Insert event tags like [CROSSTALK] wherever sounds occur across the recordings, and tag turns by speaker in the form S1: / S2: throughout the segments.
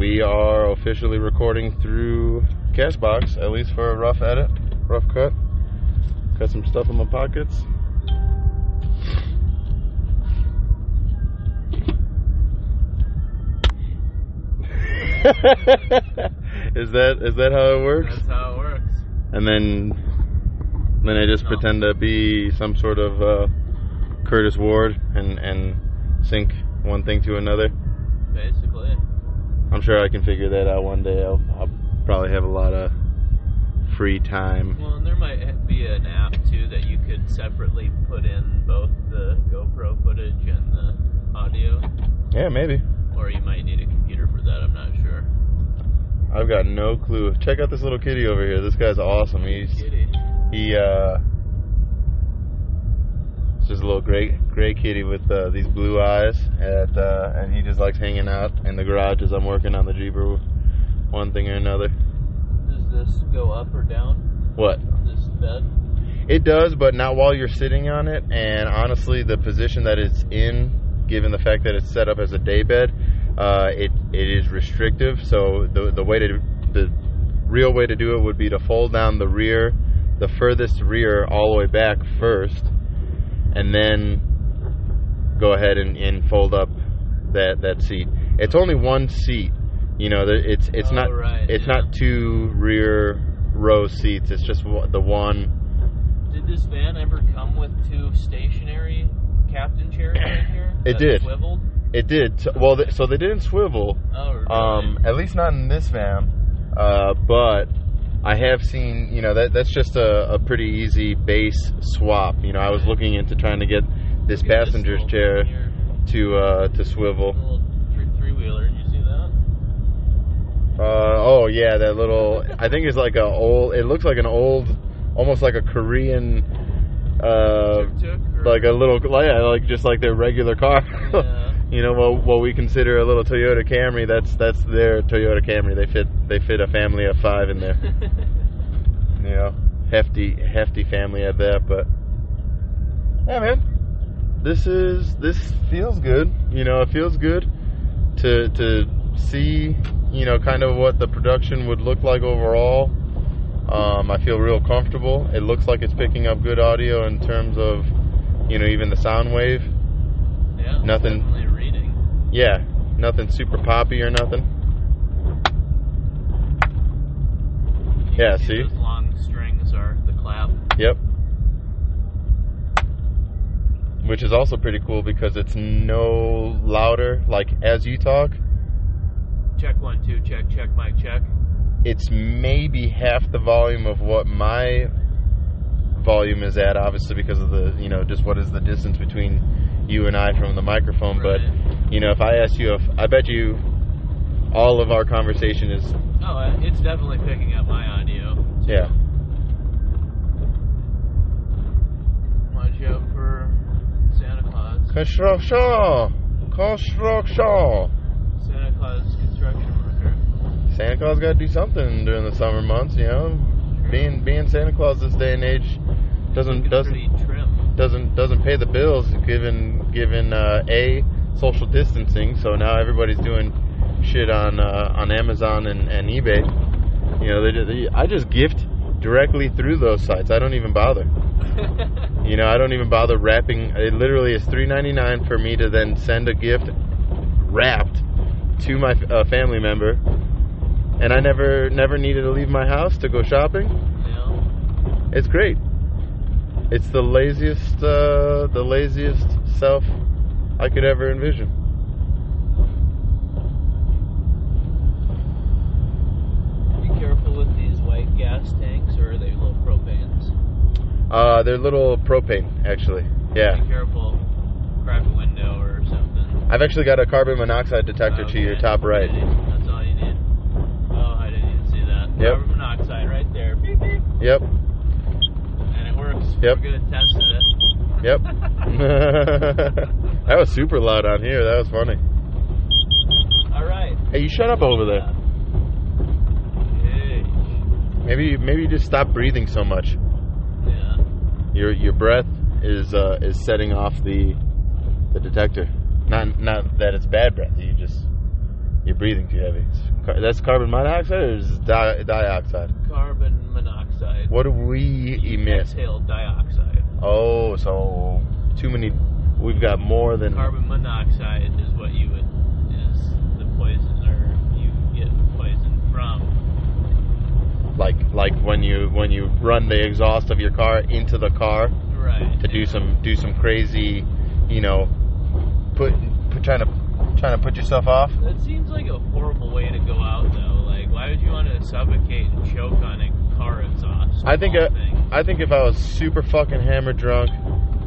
S1: we are officially recording through Cashbox, at least for a rough edit, rough cut. Got some stuff in my pockets. [LAUGHS] is that is that how it works?
S2: That's how it works.
S1: And then then I just
S2: No.
S1: pretend to be some sort of uh, Curtis Ward and and sync one thing to another.
S2: Basically.
S1: I'm sure I can figure that out one day. I'll, I'll probably have a lot of free time.
S2: Well, and there might be an app too that you could separately put in both the GoPro footage and the audio,
S1: Yeah, maybe.
S2: or you might need a computer for that. I'm not sure.
S1: I've got no clue. Check out this little kitty over here. This guy's awesome. He's
S2: Kitty.
S1: he uh just a little gray gray kitty with uh, these blue eyes at uh, and he just likes hanging out in the garage as I'm working on the Jeeper one thing or another.
S2: Does this go up or down?
S1: What?
S2: This bed?
S1: It does, but not while you're sitting on it. And honestly, the position that it's in, given the fact that it's set up as a day bed, uh, it it is restrictive. So the the way to the real way to do it would be to fold down the rear, the furthest rear all the way back first, and then go ahead and, and fold up that that seat. It's only one seat. You know, it's it's
S2: Oh,
S1: not
S2: right,
S1: it's
S2: yeah.
S1: not two rear row seats. It's just the one.
S2: Did this van ever come with two stationary captain chairs right here?
S1: It did.
S2: Swiveled?
S1: It did. Well, so they didn't swivel.
S2: Oh, really?
S1: Um, at least not in this van. Uh, but I have seen. You know, that that's just a, a pretty easy base swap. You know, I was looking into trying to get this passenger's chair to uh, to swivel.
S2: Three wheeler. You see that?
S1: Uh, oh yeah, that little. I think it's like a old. It looks like an old, almost like a Korean. Uh,
S2: Tuk-tuk
S1: like a little, yeah, like just like their regular car.
S2: Yeah.
S1: You know, what what we consider a little Toyota Camry. That's that's their Toyota Camry. They fit they fit a family of five in there. [LAUGHS] you know, hefty hefty family at that. But yeah, man, this is this feels good. You know, it feels good to to see you know kind of what the production would look like overall. Um, I feel real comfortable. It looks like it's picking up good audio in terms of you know even the sound wave.
S2: Yeah.
S1: Nothing-
S2: reading.
S1: Yeah, nothing super poppy or nothing.
S2: You
S1: Yeah, see?
S2: Those long strings are the clap.
S1: Yep. Which is also pretty cool because it's no louder. Like as you talk,
S2: Check one, two, check, check, mic, check.
S1: it's maybe half the volume of what my volume is at. Obviously, because of the you know just what is the distance between you and I from the microphone.
S2: Right.
S1: But you know, if I ask you, if I bet you all of our conversation is
S2: Oh, uh, it's definitely picking up my audio. too.
S1: yeah.
S2: Watch out for Santa Claus.
S1: Construction, construction.
S2: Santa Claus construction worker.
S1: Santa Claus got to do something during the summer months, you know. Being being Santa Claus this day and age doesn't doesn't. Doesn't doesn't pay the bills given given uh, a social distancing. So now everybody's doing shit on uh, on Amazon and, and eBay. You know, they, they, I just gift directly through those sites. I don't even bother. [LAUGHS] You know, I don't even bother wrapping. It literally is three ninety nine for me to then send a gift wrapped to my uh, family member, and I never never needed to leave my house to go shopping.
S2: yeah.
S1: It's great. It's the laziest, uh, the laziest self I could ever envision.
S2: Be careful with these white gas tanks, or are they little propanes?
S1: Uh, they're little propane, actually. Yeah,
S2: Be careful. Crack a window or something.
S1: I've actually got a carbon monoxide detector to your top right.
S2: That's all you need. Oh, I didn't even see that.
S1: Yep.
S2: Carbon monoxide right there. Beep, beep.
S1: Yep,
S2: And it works.
S1: Yep.
S2: We're good. Tested it.
S1: yep. [LAUGHS] that was super loud on here. That was funny.
S2: All right.
S1: Hey, you shut up over there.
S2: Hey.
S1: Maybe, maybe you just stop breathing so much.
S2: Yeah.
S1: Your your breath is uh, is setting off the the detector. Not not that it's bad breath. You just you're breathing too heavy. Car- That's carbon monoxide or is it di- dioxide?
S2: Carbon monoxide.
S1: What do we emit?
S2: Exhale dioxide.
S1: Oh, so too many. We've got more than.
S2: Carbon monoxide is what you would is the poison or you get poison from.
S1: like like when you when you run the exhaust of your car into the car
S2: Right.
S1: to do some do some crazy, you know, put, put trying to trying to put yourself off.
S2: That seems like a horrible way to go out, though. Like, why would you want to suffocate and choke on a car exhaust?
S1: I think uh. I think if I was super fucking hammered drunk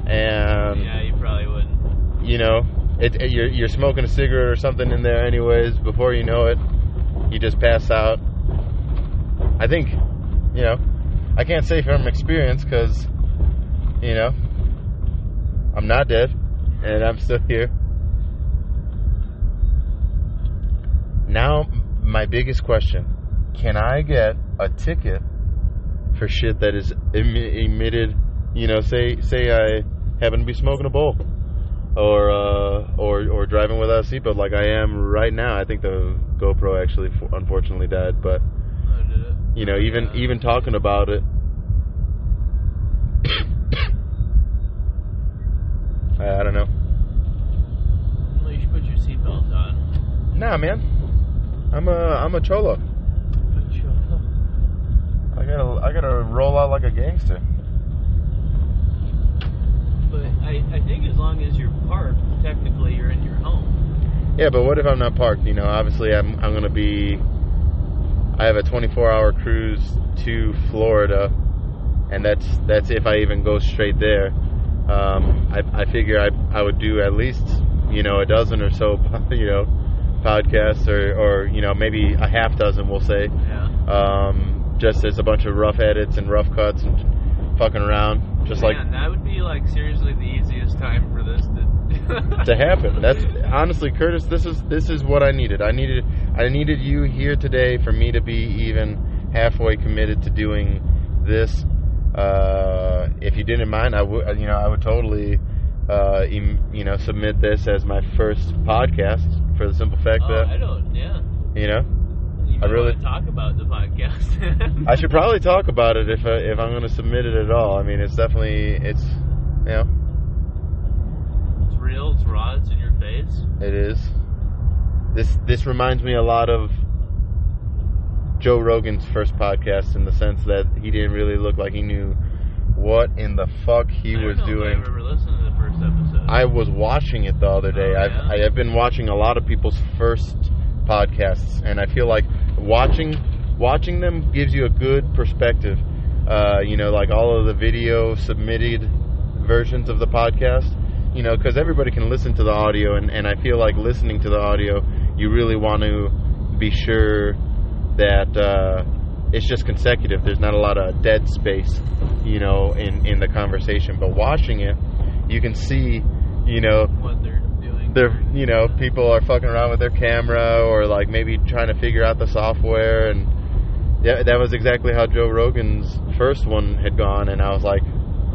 S1: and
S2: yeah, you probably wouldn't.
S1: you know it, it- you're you're smoking a cigarette or something in there anyways before you know it you just pass out. I think you know I can't say from experience because you know I'm not dead and I'm still here. Now my biggest question: Can I get a ticket for shit that is emi- emitted? You know, say say I happen to be smoking a bowl, or uh, or or driving without a seatbelt like I am right now. I think the GoPro actually f- unfortunately died, but
S2: Oh,
S1: you know, even
S2: Yeah.
S1: even talking about it. [COUGHS] I, I don't know.
S2: Well, you should put your seatbelt on.
S1: Nah, man. I'm a I'm a cholo.
S2: Put your-
S1: I gotta I gotta roll out like a gangster.
S2: But I, I think as long as you're parked, technically you're in your home.
S1: Yeah, but what if I'm not parked? You know, obviously I'm I'm gonna be. I have a 24-hour cruise to Florida, and that's that's if I even go straight there. Um, I I figure I I would do at least you know a dozen or so [LAUGHS] you know podcasts or or you know maybe a half dozen we'll say.
S2: Yeah.
S1: Um, just as a bunch of rough edits and rough cuts and fucking around, just like
S2: that would be like seriously the easiest time for this to [LAUGHS]
S1: to happen. That's honestly, Curtis. This is this is what I needed. I needed I needed you here today for me to be even halfway committed to doing this. Uh, if you didn't mind, I would you know I would totally uh, em, you know submit this as my first podcast for the simple fact
S2: Oh,
S1: that
S2: I don't. Yeah.
S1: you know I really-
S2: talk about the podcast. [LAUGHS]
S1: I should probably talk about it if I, if I'm going to submit it at all. I mean, it's definitely it's you know
S2: It's real. It's raw. It's in your face.
S1: It is. This this reminds me a lot of Joe Rogan's first podcast in the sense that he didn't really look like he knew what in the fuck he was doing.
S2: I ever listened to the first episode.
S1: I was watching it the other day.
S2: Oh,
S1: I've
S2: yeah?
S1: I have been watching a lot of people's first podcasts, and I feel like watching watching them gives you a good perspective. Uh, you know, like all of the video submitted versions of the podcast. You know, because everybody can listen to the audio, and, and I feel like listening to the audio, you really want to be sure that uh, it's just consecutive. There's not a lot of dead space, you know, in in the conversation. But watching it, you can see, you know,
S2: what they're.
S1: They're you know people are fucking around with their camera or like maybe trying to figure out the software and yeah, that was exactly how Joe Rogan's first one had gone, and I was like,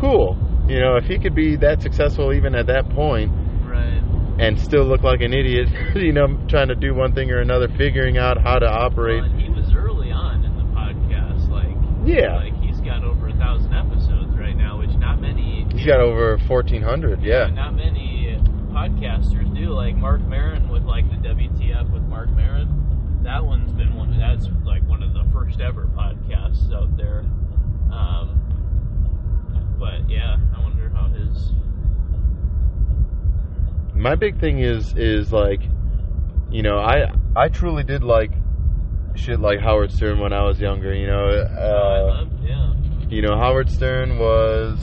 S1: cool. You know, if he could be that successful even at that point
S2: Right.
S1: and still look like an idiot, [LAUGHS] you know, trying to do one thing or another, figuring out how to operate.
S2: Well, he was early on in the podcast. Like.
S1: Yeah.
S2: Like he's got over a thousand episodes right now, which not many.
S1: He's got over 1,400, yeah.
S2: Not many podcasters do. Like Marc Maron with like the WTF with Marc Maron. That one's been one. That's like one of the first ever podcasts out there. Um, but yeah, I wonder how his.
S1: My big thing is is like, you know, I I truly did like shit like Howard Stern when I was younger. You know,
S2: I
S1: uh,
S2: loved, yeah.
S1: you know Howard Stern was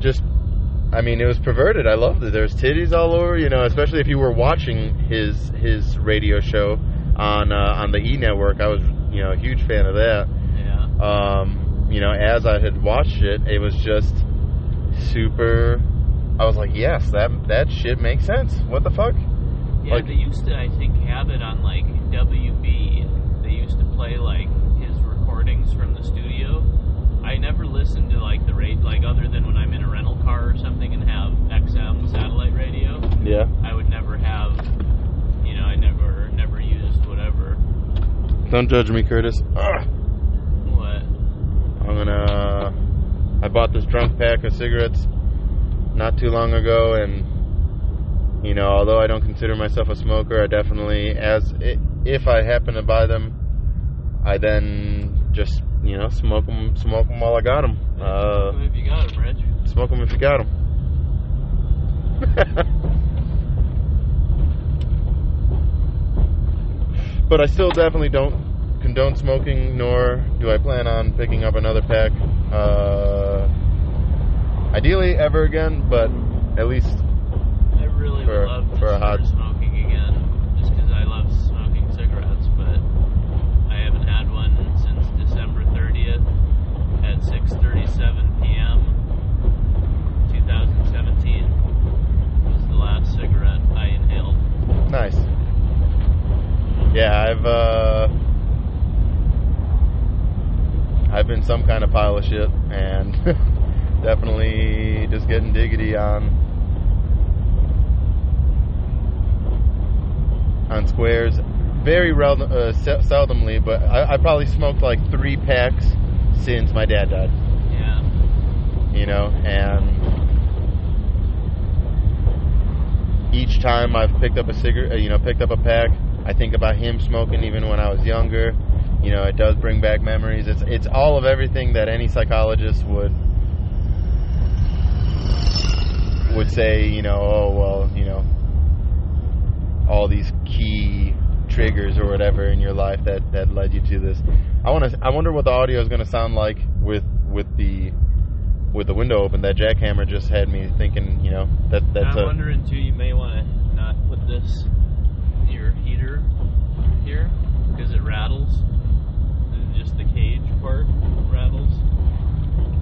S1: just. I mean, it was perverted. I loved it. There's titties all over. You know, especially if you were watching his his radio show on uh, on the E Network. I was you know a huge fan of that.
S2: Yeah.
S1: um, you know, as I had watched it, it was just super. I was like, yes, that that shit makes sense. What the fuck?
S2: Yeah,
S1: Like-
S2: they used to, I think, have it on like WB. They used to play like his recordings from the studio. I never listen to like the rate like other than when I'm in a rental car or something and have XM satellite radio.
S1: Yeah.
S2: I would never have you know, I never never used whatever.
S1: Don't judge me, Curtis. Ugh.
S2: What?
S1: I'm gonna uh, I bought this drunk pack of cigarettes not too long ago and you know, although I don't consider myself a smoker, I definitely as if I happen to buy them, I then just you know smoke them, smoke them while I got them. Uh,
S2: if you got them, Rich.
S1: smoke them if you got them. [LAUGHS] but I still definitely don't condone smoking, nor do I plan on picking up another pack. Uh, ideally, ever again, but at least
S2: I really
S1: For- for a hot-
S2: smoking again, just because I love smoking cigarettes, but I haven't had one since December 30th at 6:37 p.m. 2017 was the last cigarette I inhaled.
S1: nice. Yeah, I've uh, Some kind of pile of shit, and [LAUGHS] definitely just getting diggity on on squares. Very rel- uh, se- seldomly, but I, I probably smoked like three packs since my dad died.
S2: Yeah.
S1: You know, and each time I've picked up a cigarette, you know, picked up a pack, I think about him smoking even when I was younger. You know, it does bring back memories. It's it's all of everything that any psychologist would would say. You know, oh well, you know, all these key triggers or whatever in your life that that led you to this. I want to. I wonder what the audio is going to sound like with with the with the window open. That jackhammer just had me thinking. You know, that that's
S2: I'm
S1: a
S2: wondering too. You may want to not put this near heater here because it rattles. Just the cage part rattles.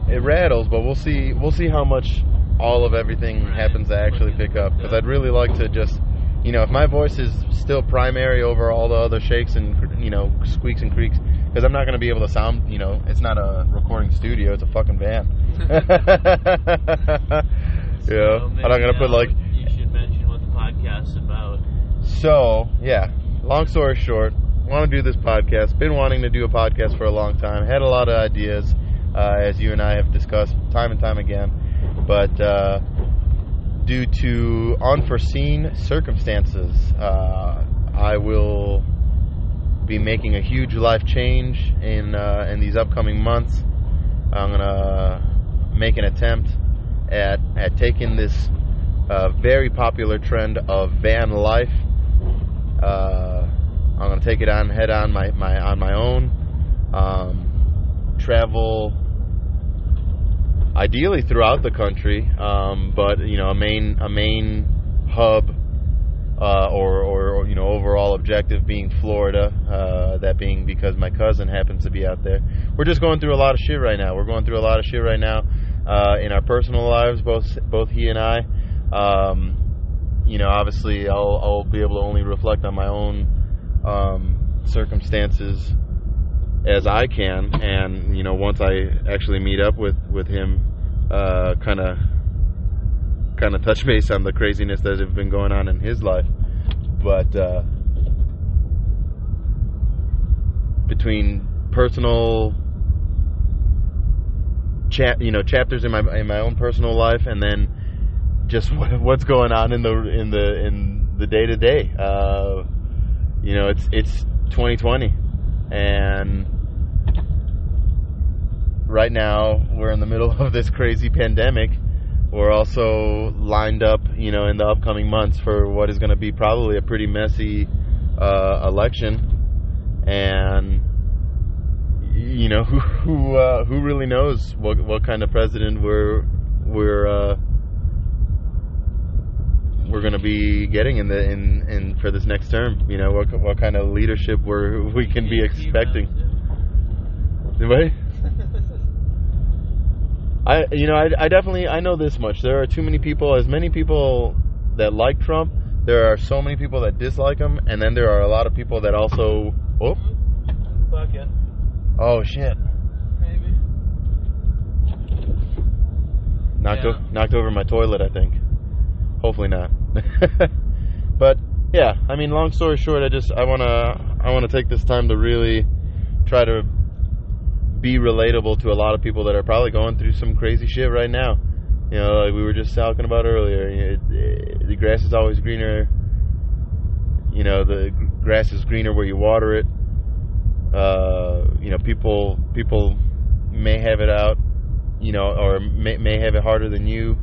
S1: it rattles, but we'll see. We'll see how much all of everything
S2: Right.
S1: happens to actually pick up. Because I'd really like to just, you know, if my voice is still primary over all the other shakes and you know squeaks and creaks, because I'm not going to be able to sound. You know, it's not a recording studio; it's a fucking van. you know, I'm not going to put
S2: uh,
S1: like
S2: You should mention what the podcast's about.
S1: So, yeah, long story short, want to do this podcast. Been wanting to do a podcast for a long time. Had a lot of ideas, uh, as you and I have discussed time and time again. But uh, due to unforeseen circumstances, uh, I will be making a huge life change in uh, in these upcoming months. I'm gonna make an attempt at at taking this uh, very popular trend of van life. I'm gonna take it on head on my, my on my own. Um, travel ideally throughout the country, um, but you know a main a main hub uh, or, or or you know overall objective being Florida. Uh, that being because my cousin happens to be out there. We're just going through a lot of shit right now. We're going through a lot of shit right now uh, in our personal lives, both both he and I. Um, you know, obviously, I'll I'll be able to only reflect on my own um, circumstances as I can, and you know, once I actually meet up with with him, kind of kind of touch base on the craziness that has been going on in his life. But uh, between personal you know, chapters in my in my own personal life, and then just [LAUGHS] what's going on in the in the in the day to day. You know, it's it's 2020, and right now we're in the middle [LAUGHS] of this crazy pandemic. We're also lined up, you know, in the upcoming months for what is going to be probably a pretty messy uh, election, and you know, [LAUGHS] who who uh, who really knows what what kind of president we're we're uh, we're going to be getting in the in, in for this next term. You know, what what kind of leadership we're we can be expecting. Right? I you know I, I definitely I know this much. There are too many people. As many people that like Trump, there are so many people that dislike him, and then there are a lot of people that also. Oh, mm-hmm.
S2: Fuck it.
S1: oh shit!
S2: Maybe.
S1: Knocked
S2: Yeah.
S1: o- knocked over my toilet. I think. Hopefully not. [LAUGHS] but yeah, I mean, long story short, I just I wanna I wanna take this time to really try to be relatable to a lot of people that are probably going through some crazy shit right now. You know, like we were just talking about earlier. It, it, the grass is always greener. You know, the grass is greener where you water it. Uh, you know, people people may have it out. You know, or may, may have it harder than you,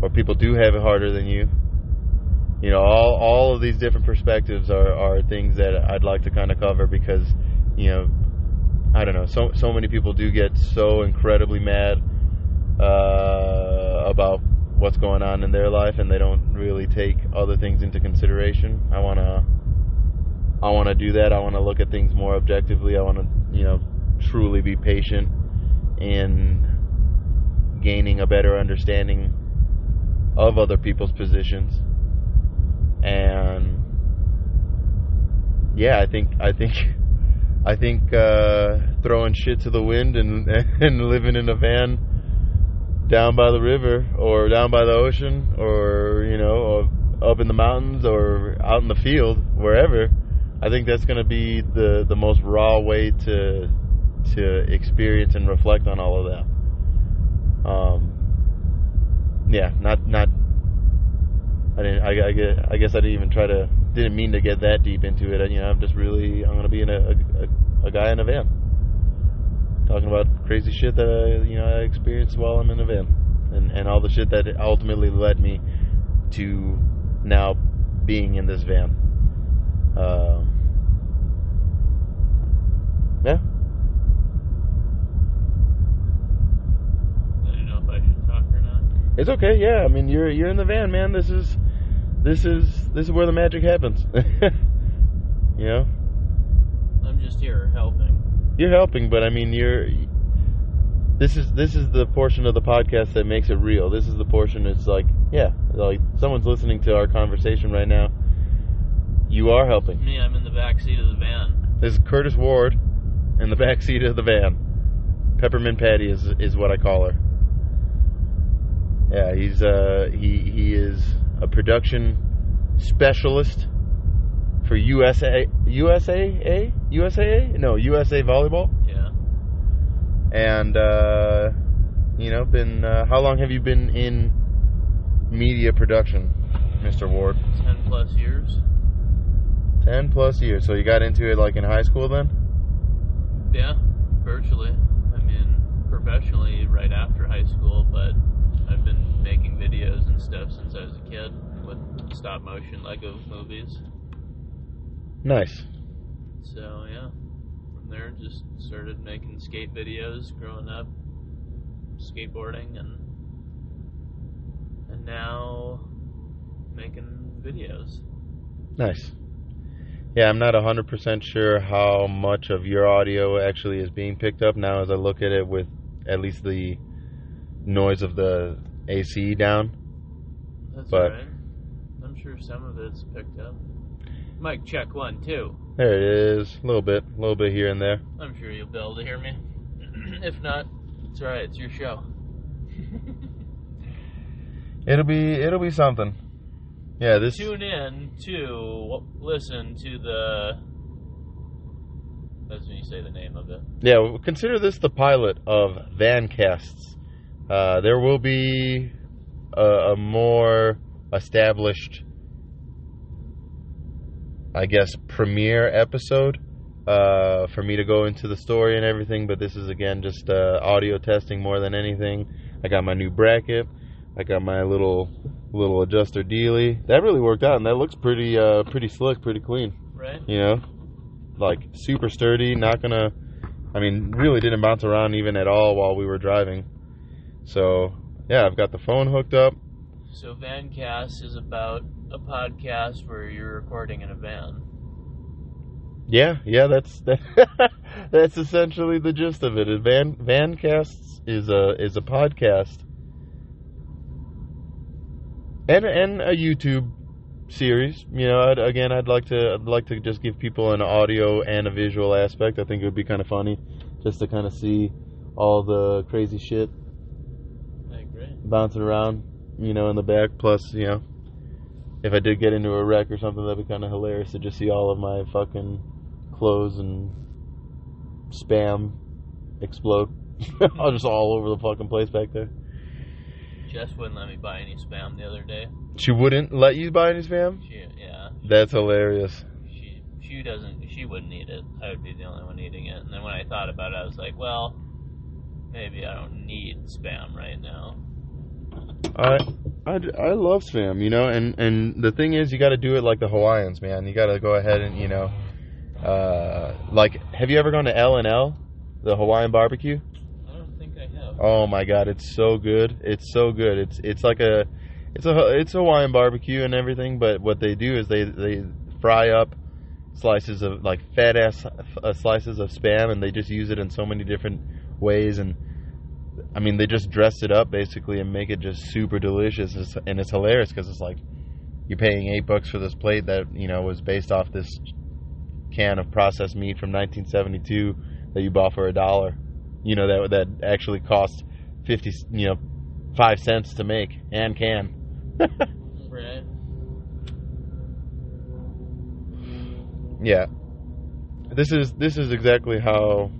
S1: or people do have it harder than you you know all all of these different perspectives are are things that I'd like to kind of cover because you know I don't know so so many people do get so incredibly mad uh, about what's going on in their life and they don't really take other things into consideration. I want to I want to do that. I want to look at things more objectively. I want to you know truly be patient in gaining a better understanding of other people's positions and yeah, I think I think [LAUGHS] I think uh, throwing shit to the wind and [LAUGHS] and living in a van down by the river or down by the ocean or you know up in the mountains or out in the field wherever I think that's going to be the the most raw way to to experience and reflect on all of that. Um yeah not not I didn't. I, I, I guess I didn't even try to. Didn't mean to get that deep into it. You know, I'm just really. I'm gonna be in a, a, a guy in a van, talking about crazy shit that I, you know I experienced while I'm in a van, and and all the shit that ultimately led me to now being in this van. Uh, yeah.
S2: Don't know if I should talk or not.
S1: It's okay. Yeah, I mean you're you're in the van, man. This is this is this is where the magic happens. [LAUGHS] you know.
S2: I'm just here helping.
S1: You're helping, but I mean you're. This is this is the portion of the podcast that makes it real. This is the portion that's like, yeah, like someone's listening to our conversation right now. You are helping.
S2: Me, I'm in the back seat of the van.
S1: This is Curtis Ward in the back seat of the van. Peppermint Patty is is what I call her. Yeah, he's uh he he is a production specialist for USA USAA USAA no USA volleyball.
S2: Yeah.
S1: And uh, you know, been uh, how long have you been in media production, Mr. Ward?
S2: Ten plus years.
S1: Ten plus years. So you got into it like in high school then?
S2: Yeah, virtually. I mean, professionally right after high school, but I've been making videos and stuff since I was a kid with stop motion Lego movies.
S1: Nice.
S2: So yeah, from there just started making skate videos growing up, skateboarding, and and now making videos.
S1: Nice. Yeah, I'm not 100% sure how much of your audio actually is being picked up now as I look at it with at least the noise of the AC down.
S2: That's
S1: But-
S2: alright. I'm sure some of it's picked up. Mic check one, two.
S1: There it is. A little bit, a little bit here and there.
S2: I'm sure you'll be able to hear me. [CLEARS THROAT] if not, it's alright, it's your show. [LAUGHS]
S1: It'll be it'll be something. Yeah, this
S2: Tune in to listen to the. That's when you say the name of it.
S1: Yeah, well, consider this the pilot of Vancasts. Uh, there will be a, a more established, I guess, premiere episode uh, for me to go into the story and everything. But this is again just uh, audio testing more than anything. I got my new bracket. I got my little little adjuster dealy. That really worked out, and that looks pretty uh, pretty slick, pretty clean
S2: Right?
S1: you know like super sturdy not gonna i mean really didn't bounce around even at all while we were driving so yeah i've got the phone hooked up
S2: So, Vancast is about a podcast where you're recording in a van.
S1: yeah yeah that's that, [LAUGHS] that's essentially the gist of it van vancasts is a is a podcast and and a youtube series you know I'd, again i'd like to i'd like to just give people an audio and a visual aspect i think it would be kind of funny just to kind of see all the crazy shit. Bouncing around, you know, in the back. Plus, you know, if I did get into a wreck or something, that'd be kind of hilarious to just see all of my fucking clothes and spam explode. [LAUGHS] all just all over the fucking place back there.
S2: Jess wouldn't let me buy any spam the other day.
S1: She wouldn't let you buy any spam.
S2: She, yeah,
S1: That's hilarious.
S2: she she doesn't. She wouldn't eat it. I would be the only one eating it. And then when I thought about it, I was like, well, maybe I don't need spam right now.
S1: I, I, I love spam, you know, and and the thing is, you got to do it like the Hawaiians, man. You got to go ahead and you know, uh, like, have you ever gone to L and L, the Hawaiian barbecue?
S2: I don't think I have.
S1: Oh my god, it's so good. It's so good. It's it's like a it's a it's a Hawaiian barbecue and everything, but what they do is they they fry up slices of like fat ass uh, slices of spam and they just use it in so many different ways and I mean they just dress it up basically and make it just super delicious. And it's hilarious because it's like you're paying eight bucks for this plate that you know was based off this can of processed meat from 1972 that you bought for a dollar. You know that that actually cost 50 you know 5 cents to make and can.
S2: Right. [LAUGHS]
S1: yeah. This is this is exactly how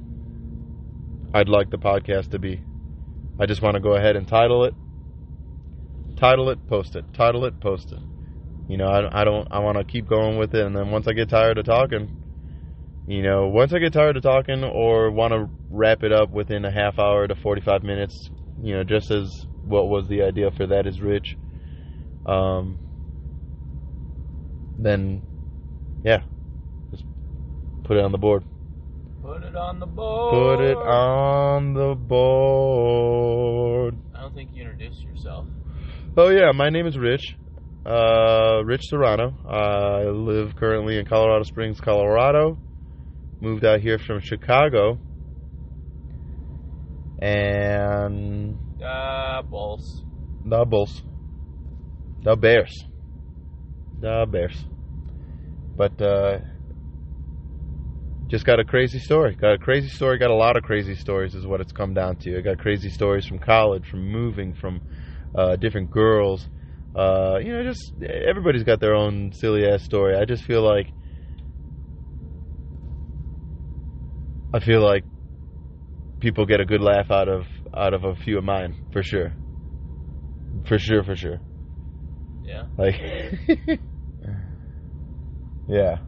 S1: I'd like the podcast to be I just want to go ahead and title it. Title it post it title it post it. You know I, I don't I want to keep going with it and then once I get tired of talking you know once I get tired of talking or want to wrap it up within a half hour to 45 minutes you know just as what was the idea for that is rich um then yeah just put it on the board
S2: Put it on the board.
S1: put it on the board
S2: I don't think you introduced yourself.
S1: Oh yeah, my name is Rich. Uh, Rich Serrano. I live currently in Colorado Springs, Colorado. Moved out here from Chicago. And
S2: Ah, balls.
S1: the Bulls. The Bears. The Bears. But uh just got a crazy story. Got a crazy story, got a lot of crazy stories is what it's come down to. I got crazy stories from college, from moving, from uh different girls. Uh you know, just everybody's got their own silly ass story. I just feel like I feel like people get a good laugh out of out of a few of mine, for sure. For sure, for sure.
S2: Yeah.
S1: Like, [LAUGHS] yeah.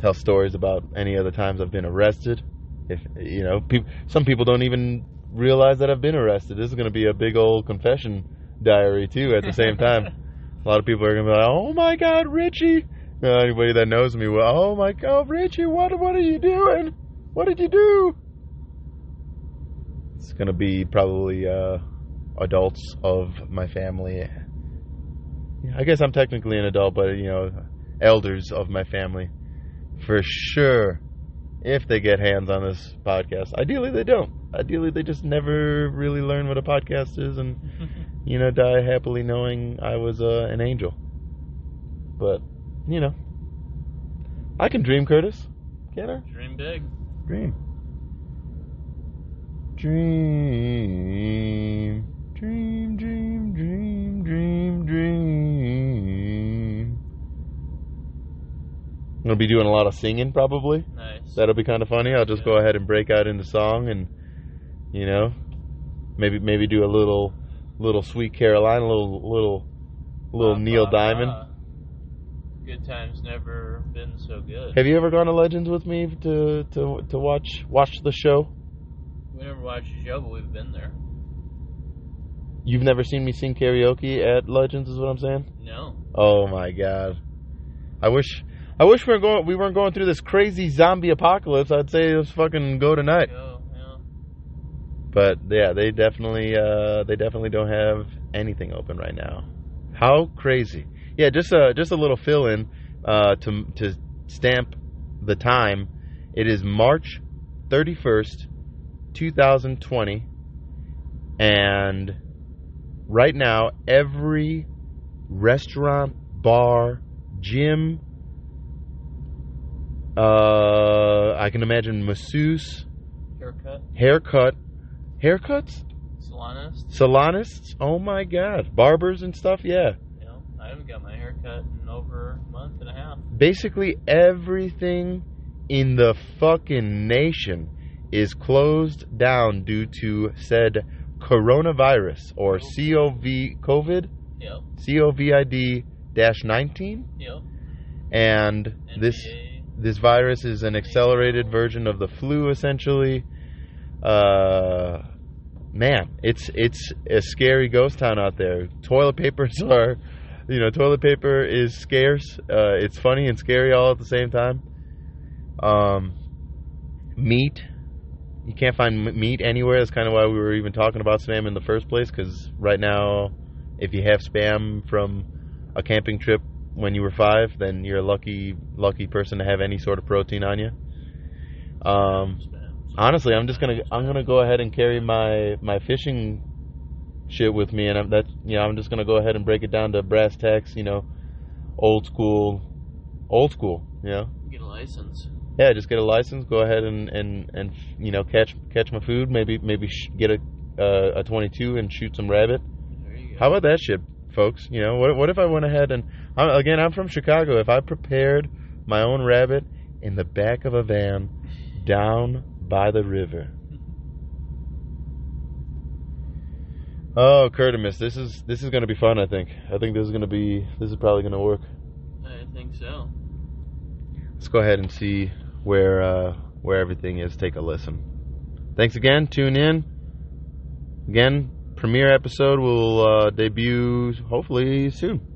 S1: Tell stories about any other times I've been arrested. If you know, some people don't even realize that I've been arrested. This is going to be a big old confession diary too. At the same time, [LAUGHS] a lot of people are going to be like, "Oh my God, Richie!" Uh, anybody that knows me, well, "Oh my God, Richie, what what are you doing? What did you do?" It's going to be probably uh, adults of my family. I guess I'm technically an adult, but you know, elders of my family, for sure. If they get hands on this podcast, ideally they don't. Ideally, they just never really learn what a podcast is, and [LAUGHS] you know, die happily knowing I was uh, an angel. But you know, I can dream, Curtis. Can I?
S2: Dream big.
S1: Dream. Dream. Dream, dream, gonna be doing a lot of singing probably.
S2: Nice.
S1: That'll be kind of funny. I'll just
S2: Yeah.
S1: go ahead and break out into song and, you know, maybe maybe do a little little Sweet Caroline, a little little little Neil Diamond.
S2: Good times never been so good.
S1: Have you ever gone to Legends with me to to to watch watch the show?
S2: we never watched the show, but we've been there.
S1: You've never seen me sing karaoke at Legends, is what I'm saying?
S2: No.
S1: Oh my god. I wish I wish we were going we weren't going through this crazy zombie apocalypse. I'd say let's fucking go tonight.
S2: Go, yeah.
S1: But yeah, they definitely uh they definitely don't have anything open right now. How crazy. Yeah, just a just a little fill in uh to to stamp the time. It is March 31st, 2020 and right now every restaurant, bar, gym uh I can imagine masseuse,
S2: Haircut.
S1: haircut, haircuts,
S2: Salonist.
S1: salonists. Oh my god, barbers and stuff. Yeah,
S2: Yeah. I haven't got my hair cut in over a month and a half.
S1: Basically, everything in the fucking nation is closed down due to said coronavirus or COV COVID
S2: Yep.
S1: COVID dash 19
S2: Yep.
S1: and
S2: NBA.
S1: this virus is an accelerated version of the flu essentially. Uh man it's it's a scary ghost town out there. Toilet papers [LAUGHS] are you know toilet paper is scarce. Uh it's funny and scary all at the same time. Um meat. You can't find meat anywhere. That's kind of why we were even talking about spam in the first place because right now if you have spam from a camping trip when you were five, then you're a lucky lucky person to have any sort of protein on you. Um, honestly, I'm just gonna I'm gonna go ahead and carry my my fishing shit with me, and I'm that you know I'm just gonna go ahead and break it down to brass tacks, you know, old school, old school, you know.
S2: Get a license.
S1: Yeah, just get a license. Go ahead and and and you know catch catch my food. Maybe maybe sh- get a uh, a 22 and shoot some rabbit.
S2: There you go.
S1: How about that shit, folks? You know, what, what if I went ahead and I'm, again, I'm from Chicago. If I prepared my own rabbit in the back of a van down by the river. Oh, Curtimus, this is this is gonna be fun. I think. I think this is gonna be this is probably gonna work.
S2: I think so.
S1: Let's go ahead and see where uh, where everything is. Take a listen. Thanks again. Tune in. Again, premiere episode will uh, debut hopefully soon.